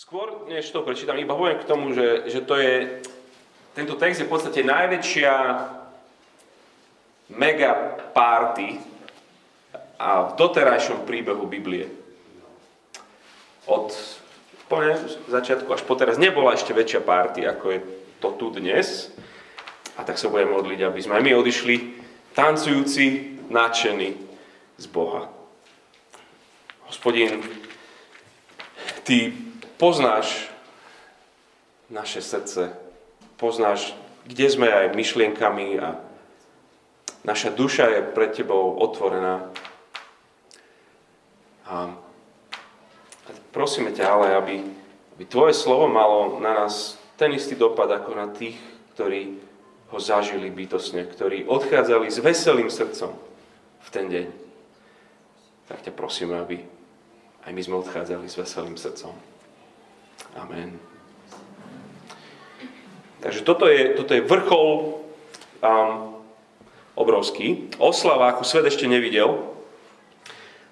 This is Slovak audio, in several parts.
Skôr, než to prečítam, iba poviem k tomu, že, že to je, tento text je v podstate najväčšia mega party a v doterajšom príbehu Biblie. Od úplne začiatku až po teraz nebola ešte väčšia party, ako je to tu dnes. A tak sa budeme modliť, aby sme aj my odišli tancujúci, nadšení z Boha. Hospodin, Ty poznáš naše srdce, poznáš, kde sme aj myšlienkami a naša duša je pred Tebou otvorená. A prosíme ťa ale, aby, aby Tvoje slovo malo na nás ten istý dopad ako na tých, ktorí ho zažili bytosne, ktorí odchádzali s veselým srdcom v ten deň. Tak ťa prosíme, aby aj my sme odchádzali s veselým srdcom. Amen. Takže toto je, toto je vrchol um, obrovský. Oslava, ako svet ešte nevidel.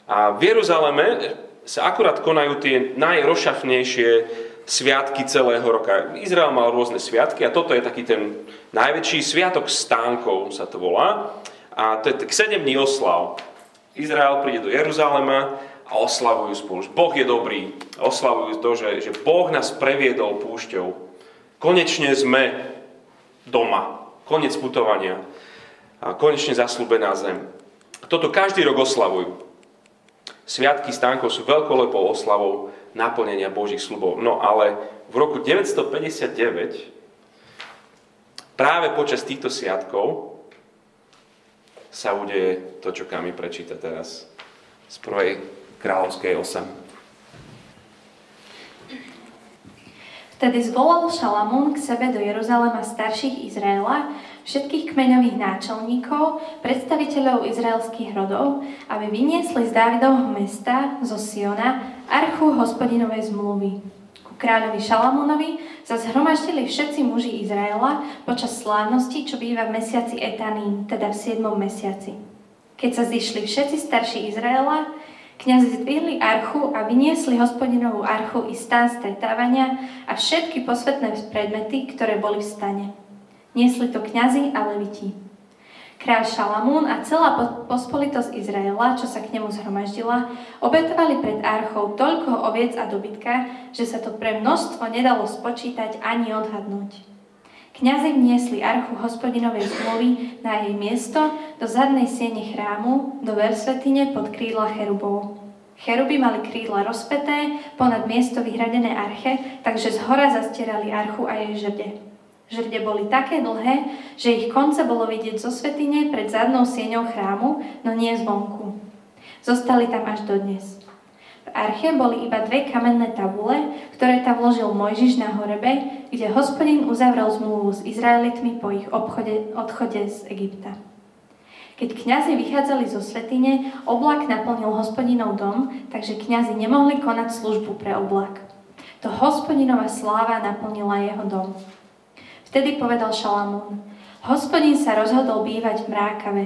A v Jeruzaleme sa akurát konajú tie najrošafnejšie sviatky celého roka. Izrael mal rôzne sviatky a toto je taký ten najväčší sviatok stánkov, sa to volá. A to je tak 7 dní oslav. Izrael príde do Jeruzalema a oslavujú spolu. Boh je dobrý. Oslavujú to, že, že Boh nás previedol púšťou. Konečne sme doma. Konec putovania. A konečne zaslúbená zem. Toto každý rok oslavujú. Sviatky stánkov sú veľkolepou oslavou naplnenia Božích slubov. No ale v roku 959 práve počas týchto sviatkov sa udeje to, čo Kami prečíta teraz z prvej kráľovskej 8. Vtedy zvolal Šalamún k sebe do Jeruzalema starších Izraela, všetkých kmeňových náčelníkov, predstaviteľov izraelských rodov, aby vyniesli z Dávidovho mesta, zo Siona, archu hospodinovej zmluvy. Ku kráľovi Šalamúnovi sa zhromaždili všetci muži Izraela počas slávnosti, čo býva v mesiaci Etanín, teda v 7. mesiaci. Keď sa zišli všetci starší Izraela, Kňazi zdvihli archu a vyniesli hospodinovú archu i stán stretávania a všetky posvetné predmety, ktoré boli v stane. Niesli to kňazi a leviti. Kráľ Šalamún a celá pospolitosť Izraela, čo sa k nemu zhromaždila, obetovali pred archou toľko oviec a dobytka, že sa to pre množstvo nedalo spočítať ani odhadnúť. Kňazi vniesli archu hospodinovej zmluvy na jej miesto do zadnej siene chrámu, do versvetine pod krídla cherubov. Cheruby mali krídla rozpeté ponad miesto vyhradené arche, takže z hora zastierali archu a jej žrde. Žrde boli také dlhé, že ich konce bolo vidieť zo svetine pred zadnou sieňou chrámu, no nie zvonku. Zostali tam až dodnes. V arche boli iba dve kamenné tabule, ktoré tam vložil Mojžiš na horebe, kde hospodin uzavrel zmluvu s Izraelitmi po ich obchode, odchode z Egypta. Keď kňazi vychádzali zo svetine, oblak naplnil hospodinov dom, takže kňazi nemohli konať službu pre oblak. To hospodinová sláva naplnila jeho dom. Vtedy povedal Šalamún, hospodin sa rozhodol bývať v mrákave.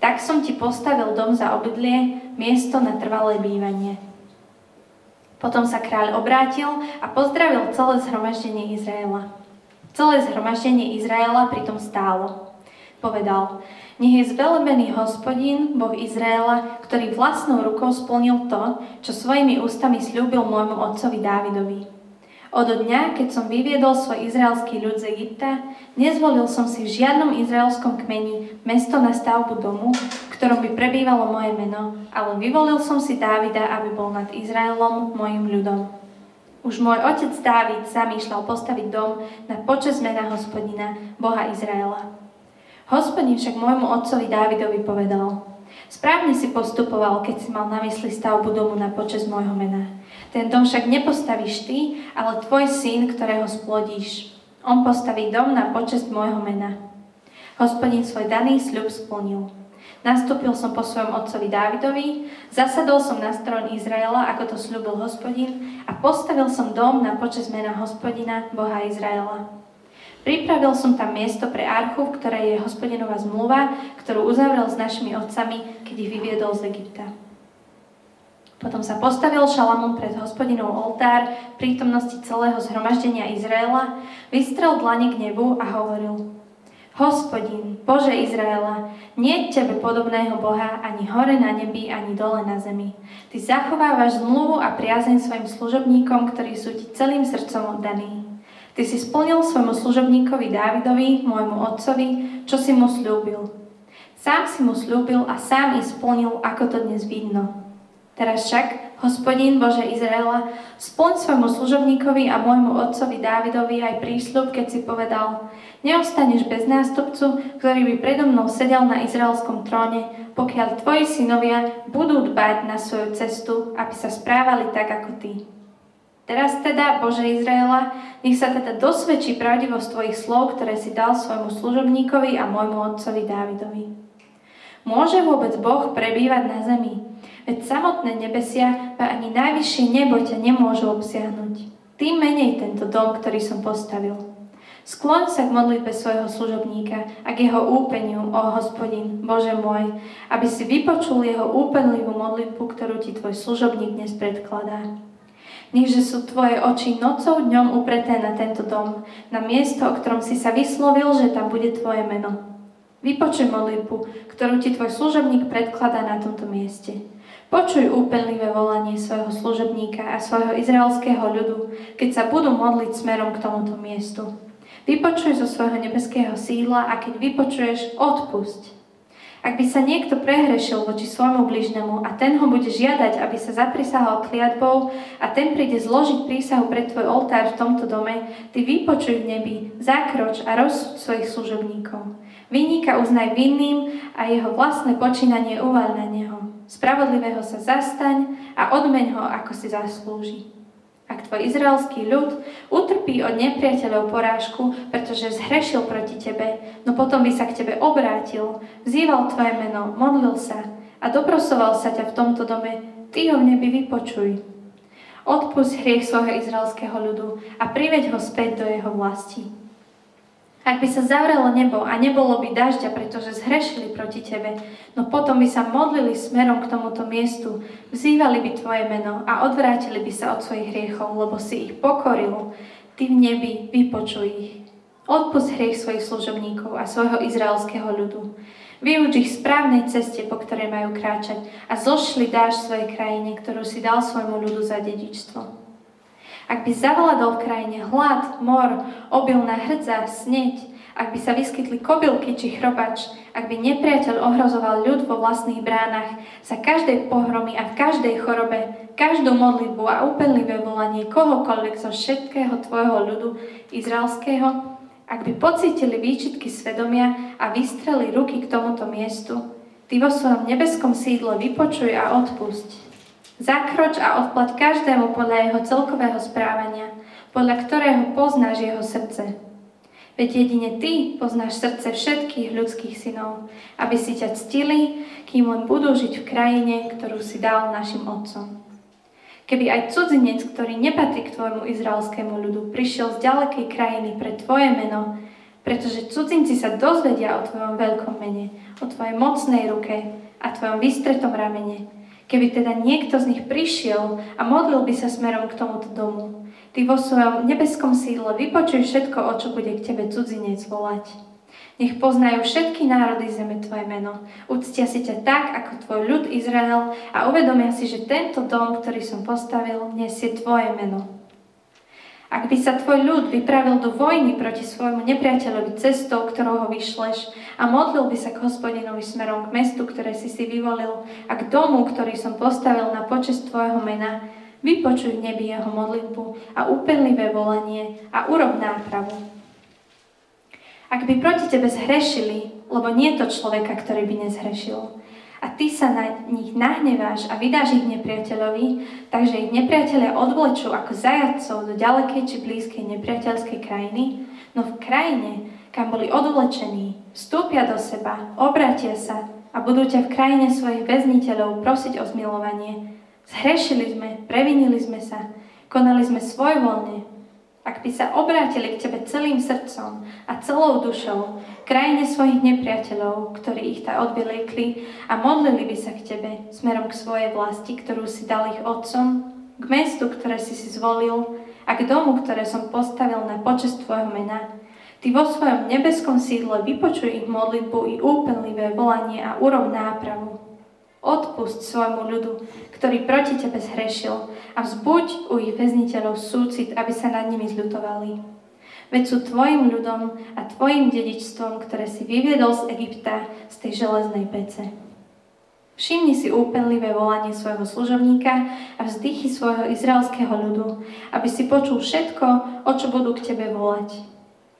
Tak som ti postavil dom za obydlie, miesto na trvalé bývanie. Potom sa kráľ obrátil a pozdravil celé zhromaždenie Izraela. Celé zhromaždenie Izraela pritom stálo. Povedal, nech je zvelebený hospodin, Boh Izraela, ktorý vlastnou rukou splnil to, čo svojimi ústami slúbil môjmu otcovi Dávidovi. Od dňa, keď som vyviedol svoj izraelský ľud z Egypta, nezvolil som si v žiadnom izraelskom kmeni mesto na stavbu domu, ktorom by prebývalo moje meno, ale vyvolil som si Dávida, aby bol nad Izraelom mojim ľudom. Už môj otec Dávid zamýšľal postaviť dom na počas mena hospodina, Boha Izraela. Hospodin však môjmu otcovi Dávidovi povedal, správne si postupoval, keď si mal na mysli stavbu domu na počas môjho mena. Ten dom však nepostavíš ty, ale tvoj syn, ktorého splodíš. On postaví dom na počest môjho mena. Hospodin svoj daný sľub splnil. Nastúpil som po svojom otcovi Dávidovi, zasadol som na strón Izraela, ako to sľúbil hospodin, a postavil som dom na počas mena hospodina, Boha Izraela. Pripravil som tam miesto pre archu, v ktorej je hospodinová zmluva, ktorú uzavrel s našimi otcami, keď ich vyviedol z Egypta. Potom sa postavil Šalamún pred hospodinov oltár v prítomnosti celého zhromaždenia Izraela, vystrel dlane k nebu a hovoril Hospodin, Bože Izraela, nie tebe podobného Boha ani hore na nebi, ani dole na zemi. Ty zachovávaš zmluvu a priazeň svojim služobníkom, ktorí sú ti celým srdcom oddaní. Ty si splnil svojmu služobníkovi Dávidovi, môjmu otcovi, čo si mu slúbil. Sám si mu slúbil a sám i splnil, ako to dnes vidno. Teraz však, hospodín Bože Izraela, splň svojmu služobníkovi a môjmu otcovi Dávidovi aj prísľub, keď si povedal, neostaneš bez nástupcu, ktorý by predo mnou sedel na izraelskom tróne, pokiaľ tvoji synovia budú dbať na svoju cestu, aby sa správali tak ako ty. Teraz teda, Bože Izraela, nech sa teda dosvedčí pravdivosť tvojich slov, ktoré si dal svojmu služobníkovi a môjmu otcovi Dávidovi. Môže vôbec Boh prebývať na zemi? Veď samotné nebesia, a ani najvyššie nebo ťa nemôžu obsiahnuť. Tým menej tento dom, ktorý som postavil. Skloň sa k modlitbe svojho služobníka a k jeho úpeniu, o hospodin, Bože môj, aby si vypočul jeho úpenlivú modlitbu, ktorú ti tvoj služobník dnes predkladá. Nechže sú tvoje oči nocou dňom upreté na tento dom, na miesto, o ktorom si sa vyslovil, že tam bude tvoje meno. Vypočuj modlitbu, ktorú ti tvoj služobník predkladá na tomto mieste. Počuj úpenlivé volanie svojho služobníka a svojho izraelského ľudu, keď sa budú modliť smerom k tomuto miestu. Vypočuj zo svojho nebeského sídla a keď vypočuješ, odpusť. Ak by sa niekto prehrešil voči svojmu bližnemu a ten ho bude žiadať, aby sa zaprisahal kliatbou a ten príde zložiť prísahu pred tvoj oltár v tomto dome, ty vypočuj v nebi, zakroč a rozsud svojich služobníkov. Vyníka uznaj vinným a jeho vlastné počínanie uvaľ na neho. Spravodlivého sa zastaň a odmeň ho, ako si zaslúži. Ak tvoj izraelský ľud utrpí od nepriateľov porážku, pretože zhrešil proti tebe, no potom by sa k tebe obrátil, vzýval tvoje meno, modlil sa a doprosoval sa ťa v tomto dome, ty ho v nebi vypočuj. Odpust hriech svojho izraelského ľudu a priveď ho späť do jeho vlasti. Ak by sa zavrelo nebo a nebolo by dažďa, pretože zhrešili proti tebe, no potom by sa modlili smerom k tomuto miestu, vzývali by tvoje meno a odvrátili by sa od svojich hriechov, lebo si ich pokoril, ty v nebi vypočuj ich. Odpust hriech svojich služobníkov a svojho izraelského ľudu. Vyuč ich správnej ceste, po ktorej majú kráčať a zošli dáš svojej krajine, ktorú si dal svojmu ľudu za dedičstvo. Ak by zavládol v krajine hlad, mor, obilná hrdza, sneď, ak by sa vyskytli kobylky či chrobač, ak by nepriateľ ohrozoval ľud vo vlastných bránach, za každej pohromy a v každej chorobe, každú modlitbu a úpenlivé volanie kohokoľvek zo všetkého tvojho ľudu izraelského, ak by pocítili výčitky svedomia a vystreli ruky k tomuto miestu, ty vo svojom nebeskom sídle vypočuj a odpusť. Zakroč a odplať každému podľa jeho celkového správania, podľa ktorého poznáš jeho srdce. Veď jedine ty poznáš srdce všetkých ľudských synov, aby si ťa ctili, kým len budú žiť v krajine, ktorú si dal našim otcom. Keby aj cudzinec, ktorý nepatrí k tvojmu izraelskému ľudu, prišiel z ďalekej krajiny pre tvoje meno, pretože cudzinci sa dozvedia o tvojom veľkom mene, o tvojej mocnej ruke a tvojom vystretom ramene, Keby teda niekto z nich prišiel a modlil by sa smerom k tomuto domu, ty vo svojom nebeskom sídle vypočuj všetko, o čo bude k tebe cudzinec volať. Nech poznajú všetky národy zeme tvoje meno. Uctia si ťa tak, ako tvoj ľud Izrael a uvedomia si, že tento dom, ktorý som postavil, nesie tvoje meno. Ak by sa tvoj ľud vypravil do vojny proti svojmu nepriateľovi cestou, ktorou ho vyšleš a modlil by sa k hospodinovi smerom k mestu, ktoré si si vyvolil a k domu, ktorý som postavil na počest tvojho mena, vypočuj v nebi jeho modlitbu a úpenlivé volanie a urob nápravu. Ak by proti tebe zhrešili, lebo nie je to človeka, ktorý by nezhrešil, a ty sa na nich nahneváš a vydáš ich nepriateľovi, takže ich nepriateľe odvlečú ako zajadcov do ďalekej či blízkej nepriateľskej krajiny, no v krajine, kam boli odvlečení, vstúpia do seba, obratia sa a budú ťa v krajine svojich väzniteľov prosiť o zmilovanie. Zhrešili sme, previnili sme sa, konali sme svoj voľne. ak by sa obrátili k Tebe celým srdcom a celou dušou, krajine svojich nepriateľov, ktorí ich tak odvyliekli a modlili by sa k Tebe smerom k svojej vlasti, ktorú si dal ich otcom, k mestu, ktoré si si zvolil a k domu, ktoré som postavil na počest Tvojho mena. Ty vo svojom nebeskom sídle vypočuj ich modlitbu i úpenlivé volanie a urob nápravu. Odpust svojmu ľudu, ktorý proti Tebe zhrešil a vzbuď u ich väzniteľov súcit, aby sa nad nimi zľutovali. Veď sú Tvojim ľudom a Tvojim dedičstvom, ktoré si vyviedol z Egypta, z tej železnej pece. Všimni si úpenlivé volanie svojho služobníka a vzdychy svojho izraelského ľudu, aby si počul všetko, o čo budú k Tebe volať.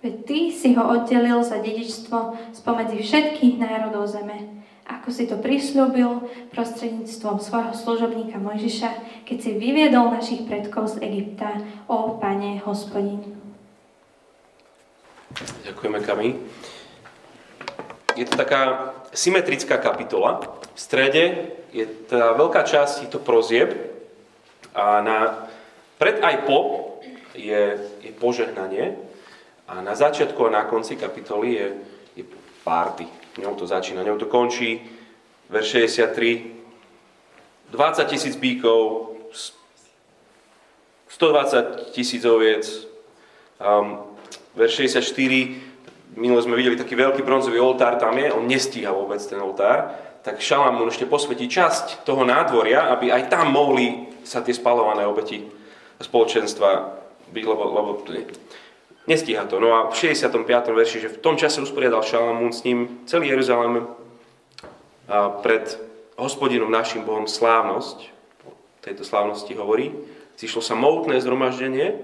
Veď Ty si ho oddelil za dedičstvo spomedzi všetkých národov zeme ako si to prislúbil prostredníctvom svojho služobníka Mojžiša, keď si vyviedol našich predkov z Egypta, o Pane hospodin. Ďakujeme, Kami. Je to taká symetrická kapitola. V strede je tá veľká časť, je to prozieb a na, pred aj po je, je požehnanie a na začiatku a na konci kapitoly je, je párty ňou to začína, ňou to končí. Verš 63. 20 tisíc bíkov, 120 tisíc oviec. Um, verš 64. Minule sme videli taký veľký bronzový oltár, tam je, on nestíha vôbec ten oltár. Tak Šalamún ešte posvetí časť toho nádvoria, aby aj tam mohli sa tie spalované obeti spoločenstva byť, lebo, lebo Nestíha to. No a v 65. verši, že v tom čase usporiadal Šalamún s ním celý Jeruzalém pred hospodinom našim Bohom slávnosť. tejto slávnosti hovorí. Zišlo sa moutné zhromaždenie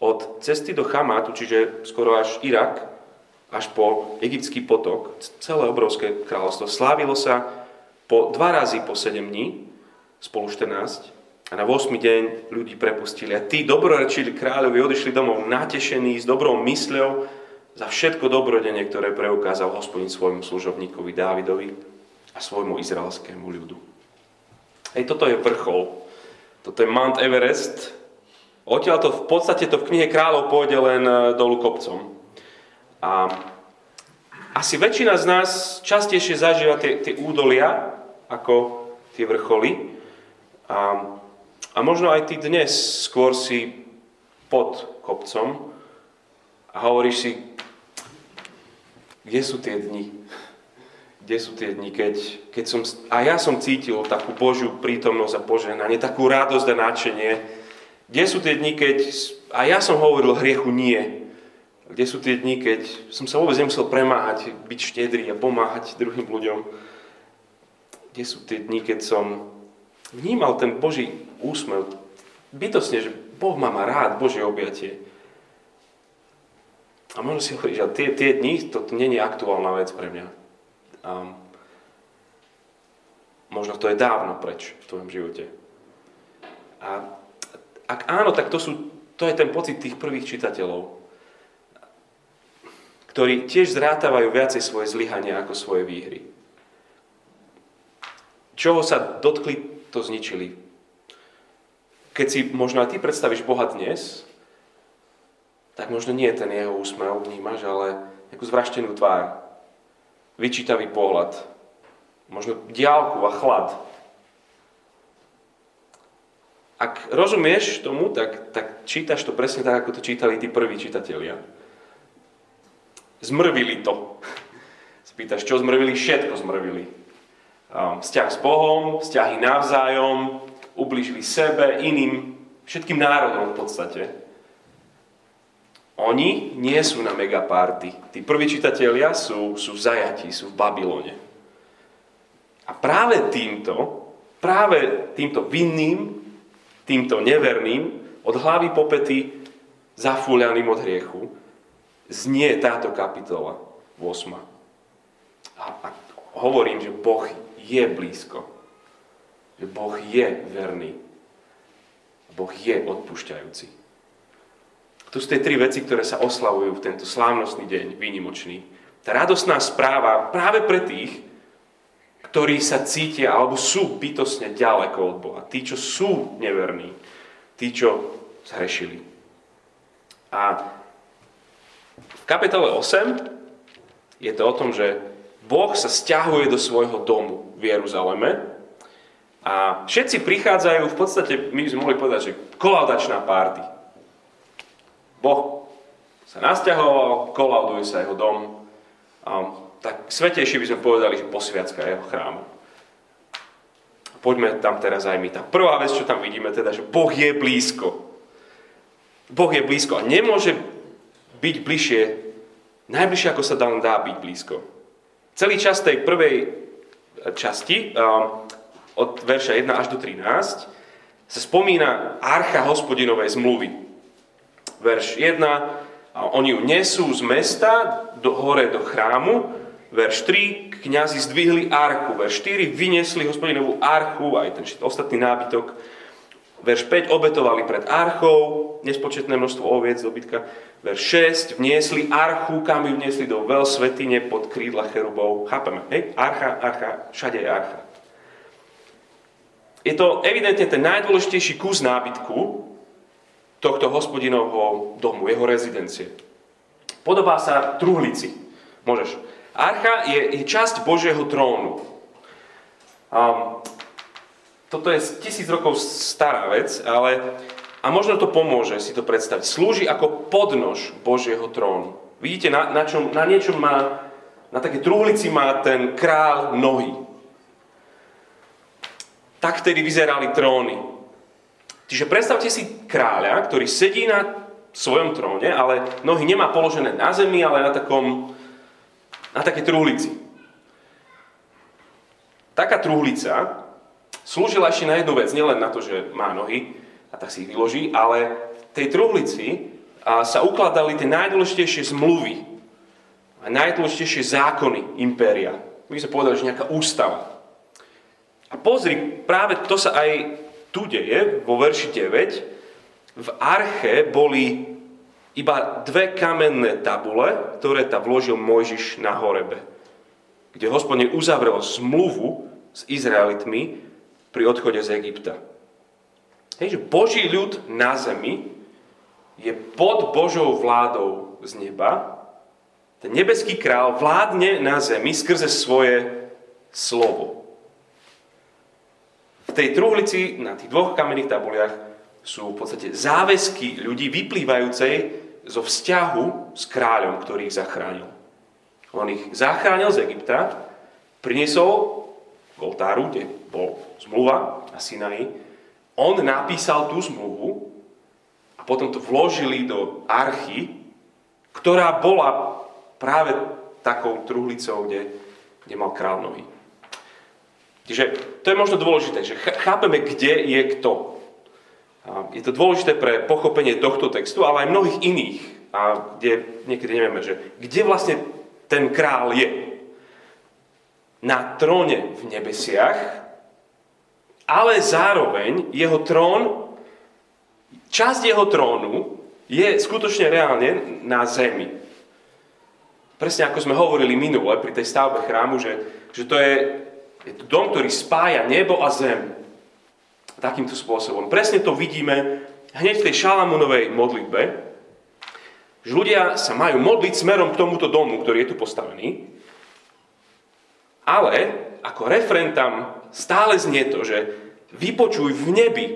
od cesty do Chamátu, čiže skoro až Irak, až po egyptský potok, celé obrovské kráľovstvo. Slávilo sa po dva razy po 7 dní, spolu 14, a na 8. deň ľudí prepustili. A tí dobrorečili kráľovi odišli domov natešení, s dobrou mysľou za všetko dobrodenie, ktoré preukázal hospodin svojmu služobníkovi Dávidovi a svojmu izraelskému ľudu. Hej, toto je vrchol. Toto je Mount Everest. Odtiaľ to v podstate to v knihe kráľov pôjde len e, dolu kopcom. A asi väčšina z nás častejšie zažíva tie, tie údolia ako tie vrcholy. A a možno aj ty dnes skôr si pod kopcom a hovoríš si, kde sú tie dni? Kde sú tie dni, keď, keď som... A ja som cítil takú Božiu prítomnosť a požehnanie, takú radosť a náčenie. Kde sú tie dni, keď... A ja som hovoril hriechu nie. Kde sú tie dni, keď som sa vôbec nemusel premáhať, byť štedrý a pomáhať druhým ľuďom. Kde sú tie dni, keď som vnímal ten Boží úsmev, bytosne, že Boh má ma rád, Božie objatie. A možno si hovoríš, že tie, tie dni, to, nie je aktuálna vec pre mňa. Um, možno to je dávno preč v tvojom živote. A ak áno, tak to, sú, to je ten pocit tých prvých čitateľov, ktorí tiež zrátavajú viacej svoje zlyhania ako svoje výhry. Čoho sa dotkli to zničili. Keď si možno aj ty predstavíš Boha dnes, tak možno nie ten jeho úsmev vnímaš, ale nejakú zvraštenú tvár, vyčítavý pohľad, možno diálku a chlad. Ak rozumieš tomu, tak, tak čítaš to presne tak, ako to čítali tí prví čitatelia. Zmrvili to. Spýtaš, čo zmrvili? Všetko zmrvili vzťah s Bohom, vzťahy navzájom, ubližili sebe, iným, všetkým národom v podstate. Oni nie sú na megaparty. Tí prví čitatelia sú, sú v zajatí, sú v Babylone. A práve týmto, práve týmto vinným, týmto neverným, od hlavy po pety, zafúľaným od hriechu, znie táto kapitola 8. A, a hovorím, že Boh je blízko. Že Boh je verný. Boh je odpúšťajúci. To sú tie tri veci, ktoré sa oslavujú v tento slávnostný deň, výnimočný. Tá radosná správa práve pre tých, ktorí sa cítia alebo sú bytosne ďaleko od Boha. Tí, čo sú neverní. Tí, čo zhrešili. A v kapitole 8 je to o tom, že Boh sa stiahuje do svojho domu v Jeruzaleme a všetci prichádzajú, v podstate, my sme mohli povedať, že kolaudačná párty. Boh sa nasťahoval, kolauduje sa jeho dom, a tak svetejšie by sme povedali, že posviacka jeho chrámu. Poďme tam teraz aj my. Tá prvá vec, čo tam vidíme, teda, že Boh je blízko. Boh je blízko a nemôže byť bližšie, najbližšie ako sa dá, dá byť blízko. Celý čas tej prvej časti, um, od verša 1 až do 13, sa spomína archa hospodinovej zmluvy. Verš 1, oni ju nesú z mesta do, hore do chrámu, verš 3, kňazi zdvihli archu. Verš 4, vyniesli hospodinovú archu, aj ten ostatný nábytok. Verš 5, obetovali pred archou, nespočetné množstvo oviec, dobytka. Verš 6, vniesli archu, kam ju vniesli do veľ svetine pod krídla cherubov. Chápeme, hej? Archa, archa, všade je archa. Je to evidentne ten najdôležitejší kus nábytku tohto hospodinovho domu, jeho rezidencie. Podobá sa truhlici. Môžeš. Archa je, je časť Božieho trónu. Um, toto je tisíc rokov stará vec, ale a možno to pomôže si to predstaviť. Slúži ako podnož Božieho trónu. Vidíte, na, na, čom, na niečom má, na také truhlici má ten král nohy. Tak vtedy vyzerali tróny. Čiže predstavte si kráľa, ktorý sedí na svojom tróne, ale nohy nemá položené na zemi, ale na takom na také truhlici. Taká truhlica slúžila ešte na jednu vec, nielen na to, že má nohy a tak si ich vyloží, ale v tej truhlici sa ukladali tie najdôležitejšie zmluvy a najdôležitejšie zákony impéria. My sme povedali, že nejaká ústava. A pozri, práve to sa aj tu deje, vo verši 9. V arche boli iba dve kamenné tabule, ktoré tam vložil Mojžiš na horebe, kde hospodin uzavrel zmluvu s Izraelitmi pri odchode z Egypta. Hej, že Boží ľud na zemi je pod Božou vládou z neba. Ten nebeský král vládne na zemi skrze svoje slovo. V tej truhlici na tých dvoch kamenných tabuliach sú v podstate záväzky ľudí vyplývajúcej zo vzťahu s kráľom, ktorý ich zachránil. On ich zachránil z Egypta, priniesol k oltáru, kde bol zmluva na Sinaji, on napísal tú zmluvu a potom to vložili do archy, ktorá bola práve takou truhlicou, kde, kde mal král nohy. Čiže to je možno dôležité, že chápeme, kde je kto. Je to dôležité pre pochopenie tohto textu, ale aj mnohých iných, a kde niekedy nevieme, že kde vlastne ten král je. Na tróne v nebesiach, ale zároveň jeho trón, časť jeho trónu je skutočne reálne na zemi. Presne ako sme hovorili minule pri tej stavbe chrámu, že, že to je, je to dom, ktorý spája nebo a zem takýmto spôsobom. Presne to vidíme hneď v tej Šalamúnovej modlitbe, že ľudia sa majú modliť smerom k tomuto domu, ktorý je tu postavený, ale ako referent tam stále znie to, že vypočuj v nebi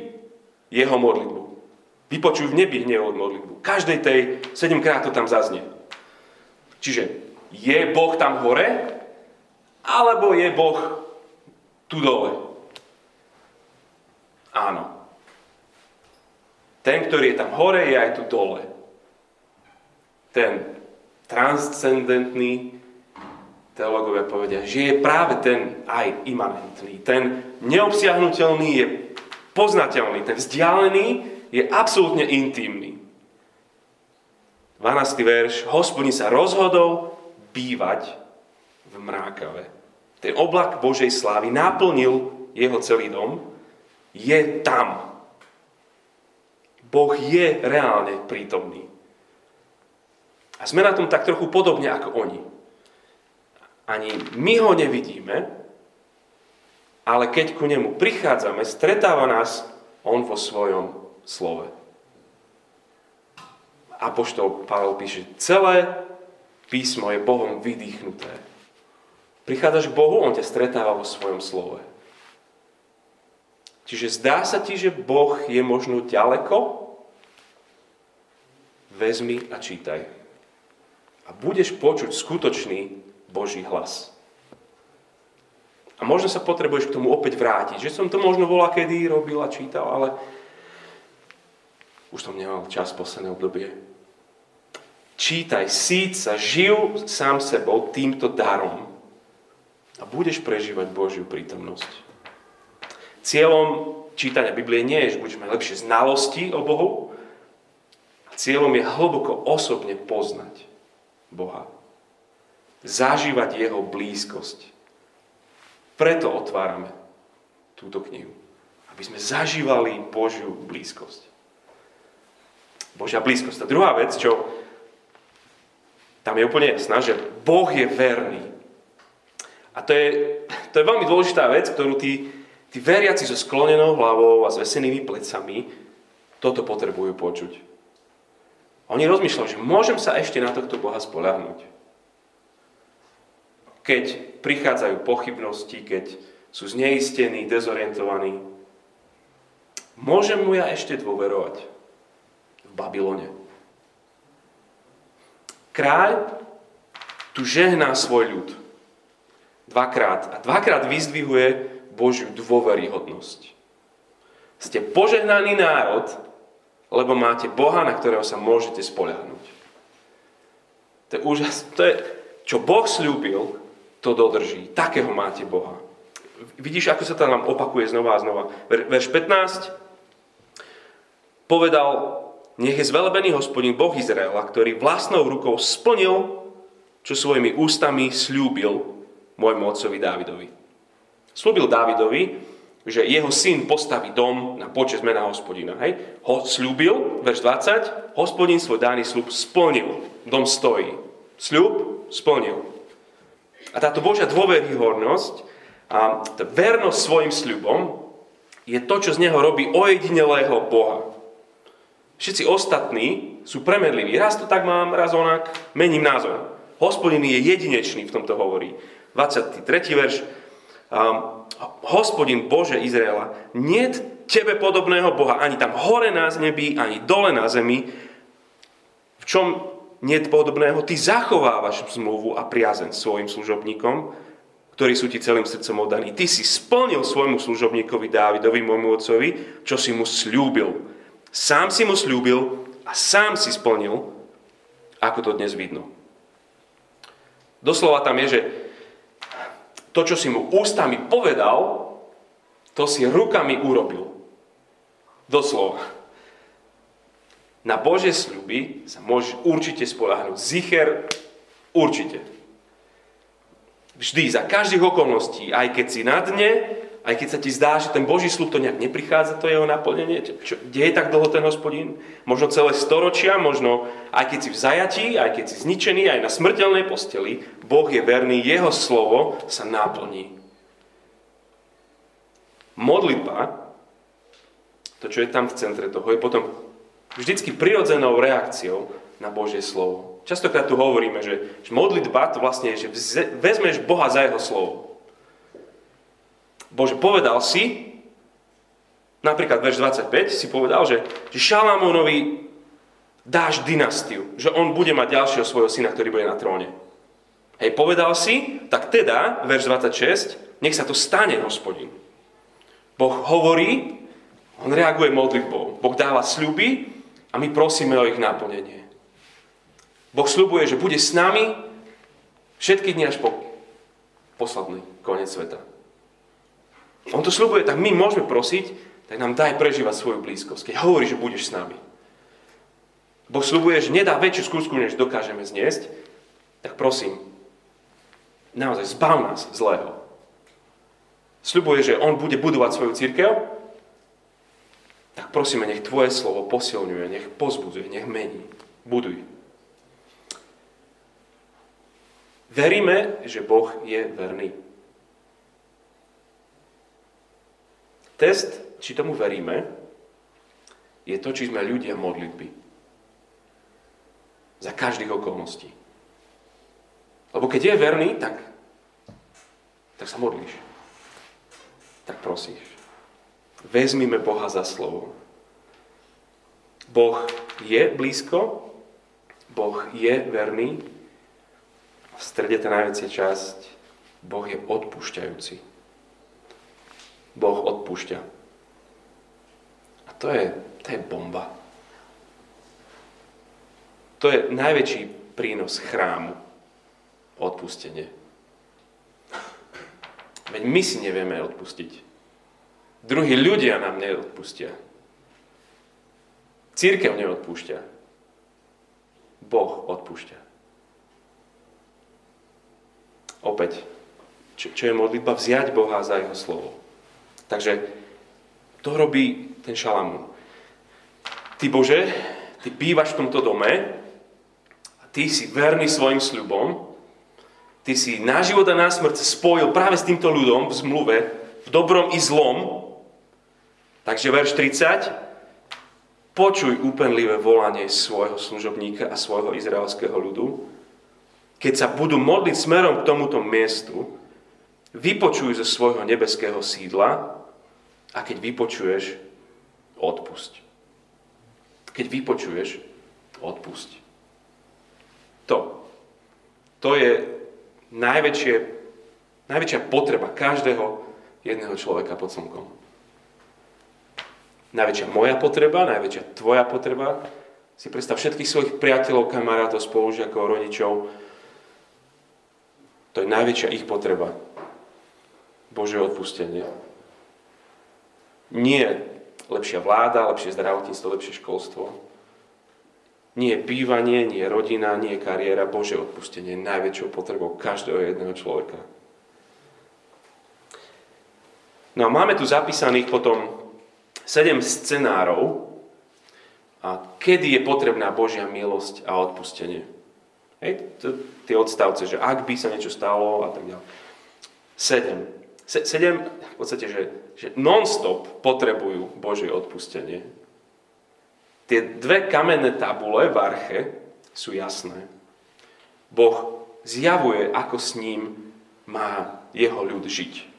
jeho modlitbu. Vypočuj v nebi jeho modlitbu. Každej tej sedemkrát to tam zaznie. Čiže je Boh tam hore, alebo je Boh tu dole. Áno. Ten, ktorý je tam hore, je aj tu dole. Ten transcendentný, teológovia povedia, že je práve ten aj imanentný. Ten neobsiahnutelný je poznateľný, ten vzdialený je absolútne intimný. 12. verš. Hospodin sa rozhodol bývať v mrákave. Ten oblak Božej slávy naplnil jeho celý dom je tam. Boh je reálne prítomný. A sme na tom tak trochu podobne ako oni. Ani my ho nevidíme, ale keď ku nemu prichádzame, stretáva nás on vo svojom slove. Apoštol Pavel píše, celé písmo je Bohom vydýchnuté. Prichádzaš k Bohu, On ťa stretáva vo svojom slove. Čiže zdá sa ti, že Boh je možno ďaleko? Vezmi a čítaj. A budeš počuť skutočný Boží hlas. A možno sa potrebuješ k tomu opäť vrátiť. Že som to možno volá kedy robil a čítal, ale už som nemal čas posledné obdobie. Čítaj, síť sa, žil sám sebou týmto darom a budeš prežívať Božiu prítomnosť. Cieľom čítania Biblie nie je, že budeš mať lepšie znalosti o Bohu, cieľom je hlboko osobne poznať Boha. Zažívať Jeho blízkosť. Preto otvárame túto knihu. Aby sme zažívali Božiu blízkosť. Božia blízkosť. A druhá vec, čo tam je úplne jasná, že Boh je verný. A to je, to je veľmi dôležitá vec, ktorú tí, tí veriaci so sklonenou hlavou a s vesenými plecami toto potrebujú počuť. Oni rozmýšľajú, že môžem sa ešte na tohto Boha spoľahnúť. Keď prichádzajú pochybnosti, keď sú zneistení, dezorientovaní, môžem mu ja ešte dôverovať v Babylone. Kráľ tu žehná svoj ľud dvakrát. A dvakrát vyzdvihuje Božiu dôveryhodnosť. Ste požehnaný národ, lebo máte Boha, na ktorého sa môžete spoľahnúť. To je úžas. To je, čo Boh slúbil, to dodrží. Takého máte Boha. Vidíš, ako sa to nám opakuje znova a znova. Verš 15. Povedal, nech je zvelebený hospodin Boh Izraela, ktorý vlastnou rukou splnil, čo svojimi ústami slúbil môjmu otcovi Dávidovi. Slúbil Dávidovi, že jeho syn postaví dom na počas mena hospodina. Hej? Ho slúbil, verš 20, hospodin svoj daný slúb splnil. Dom stojí. Sľub splnil. A táto Božia dôveryhodnosť a tá vernosť svojim sľubom je to, čo z neho robí ojedinelého Boha. Všetci ostatní sú premedliví. Raz to tak mám, raz onak, mením názor. Hospodin je jedinečný, v tomto hovorí. 23. verš. Um, hospodin Bože Izraela, nie tebe podobného Boha, ani tam hore na nebi, ani dole na zemi, v čom nie podobného, ty zachovávaš zmluvu a priazeň svojim služobníkom, ktorí sú ti celým srdcom oddaní. Ty si splnil svojmu služobníkovi Dávidovi, môjmu otcovi, čo si mu slúbil. Sám si mu slúbil a sám si splnil, ako to dnes vidno. Doslova tam je, že to, čo si mu ústami povedal, to si rukami urobil. Doslova. Na Bože sľuby sa môžeš určite spolahnúť. Zicher, určite. Vždy, za každých okolností, aj keď si na dne, aj keď sa ti zdá, že ten Boží slub to nejak neprichádza, to jeho naplnenie, čo, kde je tak dlho ten hospodín? Možno celé storočia, možno aj keď si v zajatí, aj keď si zničený, aj na smrteľnej posteli, Boh je verný, jeho slovo sa naplní. Modlitba, to čo je tam v centre toho, je potom vždycky prirodzenou reakciou na Božie slovo. Častokrát tu hovoríme, že, modlitba to vlastne je, že vezmeš Boha za jeho slovo. Bože, povedal si, napríklad verš 25 si povedal, že, že Šalamónovi dáš dynastiu, že on bude mať ďalšieho svojho syna, ktorý bude na tróne. Hej, povedal si, tak teda, verš 26, nech sa to stane, hospodin. Boh hovorí, on reaguje modlitbou. Boh dáva sľuby a my prosíme o ich naplnenie. Boh sľubuje, že bude s nami všetky dni až po posledný koniec sveta. On to slúbuje, tak my môžeme prosiť, tak nám daj prežívať svoju blízkosť. Keď hovorí, že budeš s nami. Boh slúbuje, že nedá väčšiu skúšku, než dokážeme zniesť, tak prosím, naozaj zbav nás zlého. Sľubuje, že On bude budovať svoju církev, tak prosíme, nech Tvoje slovo posilňuje, nech pozbudzuje, nech mení. Buduj. Veríme, že Boh je verný. Test, či tomu veríme, je to, či sme ľudia modlitby. za každých okolností. Lebo keď je verný, tak, tak sa modlíš. Tak prosíš. Vezmime Boha za slovo. Boh je blízko, Boh je verný. V strede tá najväčšia časť, Boh je odpúšťajúci. Boh odpúšťa. A to je, to je bomba. To je najväčší prínos chrámu. Odpustenie. Veď my si nevieme odpustiť. Druhí ľudia nám neodpustia. Církev neodpúšťa. Boh odpúšťa. Opäť, čo, čo je modlitba? Vziať Boha za jeho slovo. Takže to robí ten šalamún. Ty Bože, ty bývaš v tomto dome a ty si verný svojim sľubom, ty si na život a na smrť spojil práve s týmto ľudom v zmluve, v dobrom i zlom. Takže verš 30. Počuj úpenlivé volanie svojho služobníka a svojho izraelského ľudu. Keď sa budú modliť smerom k tomuto miestu, vypočuj zo svojho nebeského sídla a keď vypočuješ, odpusť. Keď vypočuješ, odpusť. To. To je najväčšie, najväčšia potreba každého jedného človeka pod slnkom. Najväčšia moja potreba, najväčšia tvoja potreba. Si predstav všetkých svojich priateľov, kamarátov, spolužiakov, rodičov. To je najväčšia ich potreba. Bože odpustenie. Nie lepšia vláda, lepšie zdravotníctvo, lepšie školstvo. Nie bývanie, nie rodina, nie kariéra, Bože odpustenie najväčšou potrebou každého jedného človeka. No a máme tu zapísaných potom sedem scenárov, a kedy je potrebná Božia milosť a odpustenie. Hej, tie odstavce, že ak by sa niečo stalo a tak ďalej. 7 sedem, v podstate, že, že non-stop potrebujú Božie odpustenie. Tie dve kamenné tabule v arche sú jasné. Boh zjavuje, ako s ním má jeho ľud žiť.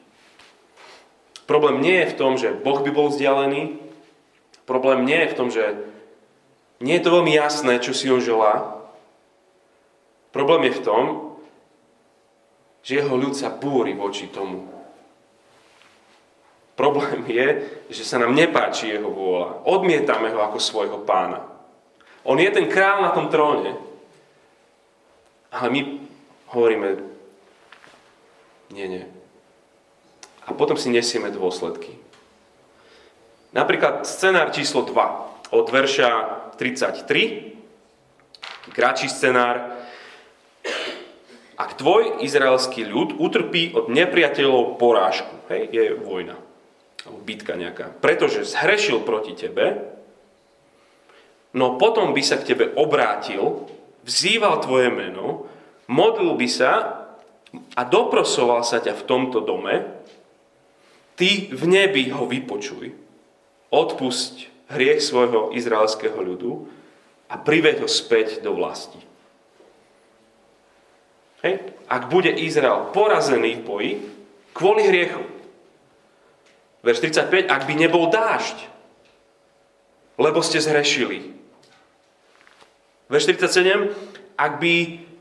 Problém nie je v tom, že Boh by bol vzdialený. Problém nie je v tom, že nie je to veľmi jasné, čo si on želá. Problém je v tom, že jeho ľud sa búri voči tomu, Problém je, že sa nám nepáči jeho vôľa. Odmietame ho ako svojho pána. On je ten král na tom tróne. Ale my hovoríme, nie, nie. A potom si nesieme dôsledky. Napríklad scenár číslo 2 od verša 33, kratší scenár. Ak tvoj izraelský ľud utrpí od nepriateľov porážku, hej, je vojna alebo bitka nejaká, pretože zhrešil proti tebe, no potom by sa k tebe obrátil, vzýval tvoje meno, modlil by sa a doprosoval sa ťa v tomto dome, ty v nebi ho vypočuj, odpusť hriech svojho izraelského ľudu a priveď ho späť do vlasti. Hej. Ak bude Izrael porazený v boji kvôli hriechu, Verš 35, ak by nebol dážď, lebo ste zhrešili. Verš 37, ak by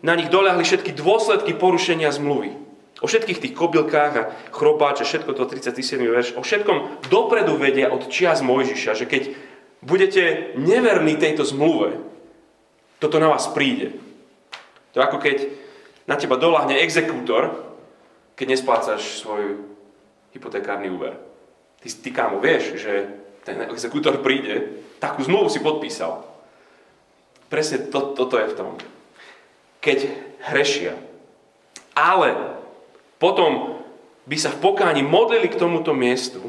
na nich doľahli všetky dôsledky porušenia zmluvy. O všetkých tých kobylkách a chrobáče, všetko to 37. verš, o všetkom dopredu vedia od čias Mojžiša, že keď budete neverní tejto zmluve, toto na vás príde. To ako keď na teba doľahne exekútor, keď nesplácaš svoj hypotekárny úver. Ty, ty kámo, vieš, že ten exekútor príde, takú zmluvu si podpísal. Presne to, toto je v tom. Keď hrešia. Ale potom by sa v pokáni modlili k tomuto miestu,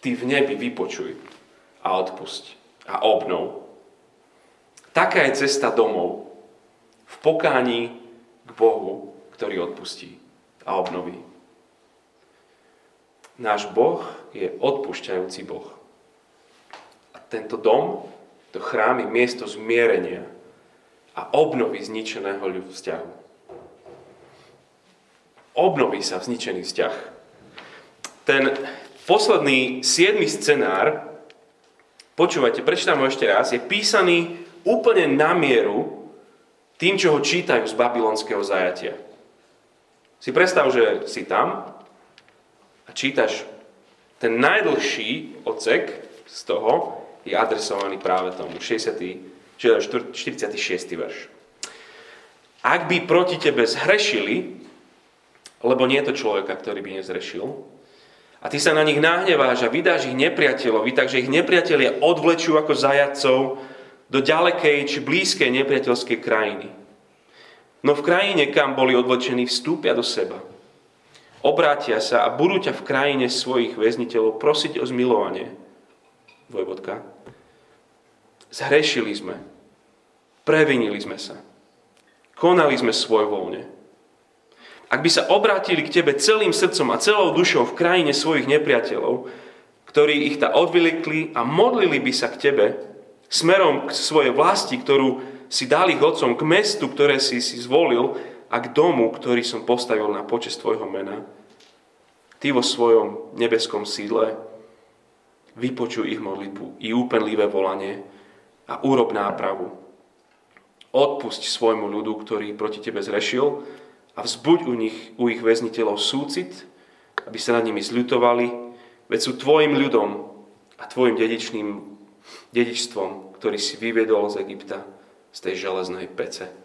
ty v nebi vypočuj a odpusť a obnov. Taká je cesta domov v pokání k Bohu, ktorý odpustí a obnoví. Náš Boh je odpúšťajúci Boh. A tento dom, to chrám je miesto zmierenia a obnoví zničeného vzťahu. Obnoví sa zničený vzťah. Ten posledný, siedmy scenár, počúvajte, prečítam ho ešte raz, je písaný úplne na mieru tým, čo ho čítajú z babylonského zajatia. Si predstav, že si tam čítaš ten najdlhší odsek z toho je adresovaný práve tomu 60 čiže 46. verš. Ak by proti tebe zhrešili, lebo nie je to človeka, ktorý by nezrešil, a ty sa na nich nahneváš a vydáš ich nepriateľovi, takže ich nepriatelia odvlečú ako zajacov do ďalekej či blízkej nepriateľskej krajiny. No v krajine, kam boli odvlečení, vstúpia do seba. Obrátia sa a budú ťa v krajine svojich väzniteľov prosiť o zmilovanie. Dvojbodka. Zhrešili sme. Previnili sme sa. Konali sme svoj voľne. Ak by sa obrátili k tebe celým srdcom a celou dušou v krajine svojich nepriateľov, ktorí ich ta odvylikli a modlili by sa k tebe smerom k svojej vlasti, ktorú si dali hodcom, k mestu, ktoré si si zvolil a k domu, ktorý som postavil na počest tvojho mena, ty vo svojom nebeskom sídle vypočuj ich modlitbu i úpenlivé volanie a urob nápravu. Odpusť svojmu ľudu, ktorý proti tebe zrešil a vzbuď u nich, u ich väzniteľov súcit, aby sa nad nimi zľutovali, veď sú tvojim ľudom a tvojim dedičným dedičstvom, ktorý si vyviedol z Egypta, z tej železnej pece.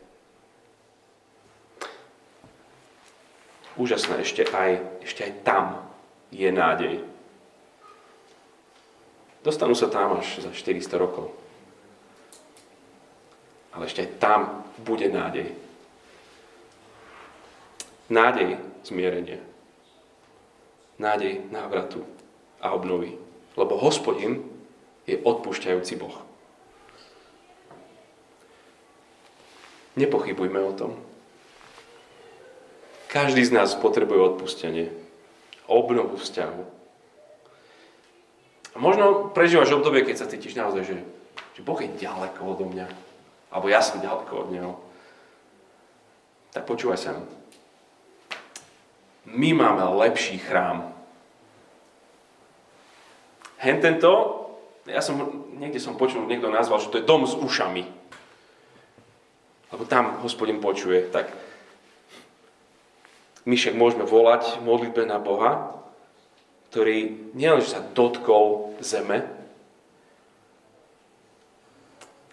Úžasné, ešte aj, ešte aj tam je nádej. Dostanú sa tam až za 400 rokov. Ale ešte aj tam bude nádej. Nádej zmierenia. Nádej návratu a obnovy. Lebo hospodin je odpúšťajúci Boh. Nepochybujme o tom. Každý z nás potrebuje odpustenie. Obnovu vzťahu. A možno prežívaš obdobie, keď sa cítiš naozaj, že, že Boh je ďaleko odo mňa alebo ja som ďaleko od Neho, tak počúvaj sa. My máme lepší chrám. Hen tento, ja som, niekde som počul, niekto nazval, že to je dom s ušami. Lebo tam hospodin počuje, tak my však môžeme volať modlitbe na Boha, ktorý nielenže sa dotkol zeme,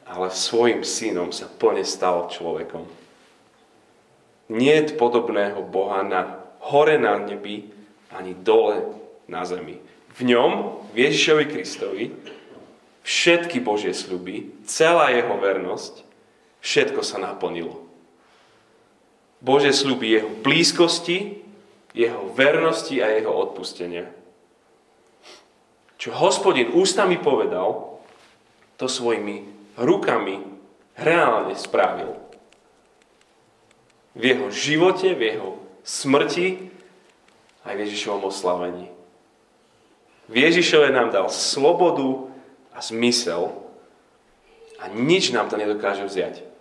ale svojim synom sa plne stal človekom. Nie je podobného Boha na hore na nebi, ani dole na zemi. V ňom, v Ježišovi Kristovi, všetky Božie sľuby, celá jeho vernosť, všetko sa naplnilo. Božie sľuby jeho blízkosti, jeho vernosti a jeho odpustenia. Čo hospodin ústami povedal, to svojimi rukami reálne spravil. V jeho živote, v jeho smrti aj v Ježišovom oslavení. V Ježišove nám dal slobodu a zmysel a nič nám to nedokáže vziať.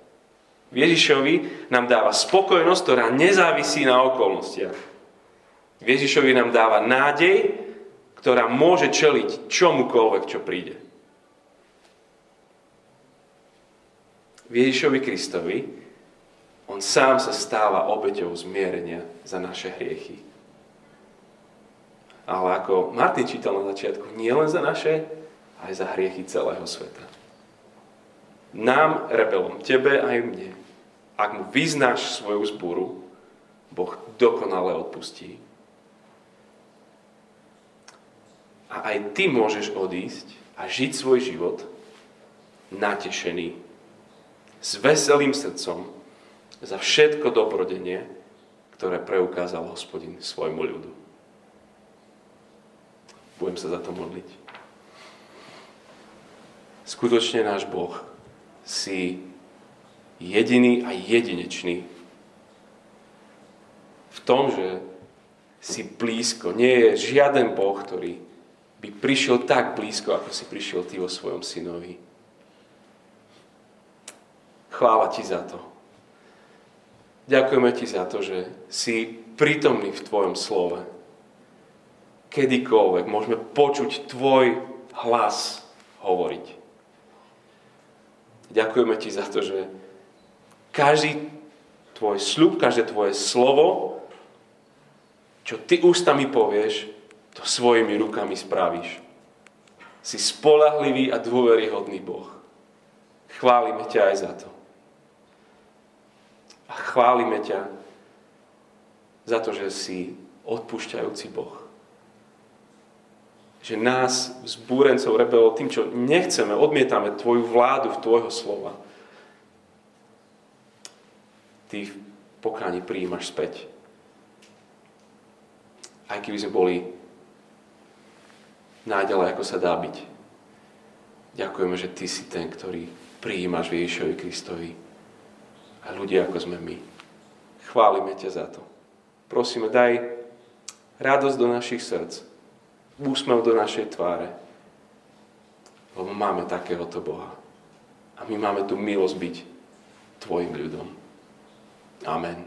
Ježišovi nám dáva spokojnosť, ktorá nezávisí na okolnostiach. Ježišovi nám dáva nádej, ktorá môže čeliť čomukoľvek, čo príde. Ježišovi Kristovi, on sám sa stáva obeťou zmierenia za naše hriechy. Ale ako Martin čítal na začiatku, nie len za naše, aj za hriechy celého sveta. Nám, rebelom, tebe aj mne, ak mu vyznáš svoju zbúru, Boh dokonale odpustí. A aj ty môžeš odísť a žiť svoj život natešený s veselým srdcom za všetko dobrodenie, ktoré preukázal hospodin svojmu ľudu. Budem sa za to modliť. Skutočne náš Boh si jediný a jedinečný v tom, že si blízko. Nie je žiaden Boh, ktorý by prišiel tak blízko, ako si prišiel ty vo svojom synovi. Chvála ti za to. Ďakujeme ti za to, že si prítomný v tvojom slove. Kedykoľvek môžeme počuť tvoj hlas hovoriť. Ďakujeme ti za to, že každý tvoj sľub, každé tvoje slovo, čo ty ústami povieš, to svojimi rukami spravíš. Si spolahlivý a dôveryhodný Boh. Chválime ťa aj za to. A chválime ťa za to, že si odpúšťajúci Boh. Že nás, zbúrencov, rebelov, tým, čo nechceme, odmietame Tvoju vládu v Tvojho slova. Ty v pokáni prijímaš späť. Aj keby sme boli náďalej, ako sa dá byť. Ďakujeme, že Ty si ten, ktorý prijímaš Ježišovi Kristovi. A ľudia, ako sme my. Chválime ťa za to. Prosíme, daj radosť do našich srdc, úsmev do našej tváre, lebo máme takéhoto Boha. A my máme tu milosť byť Tvojim ľudom. Amen.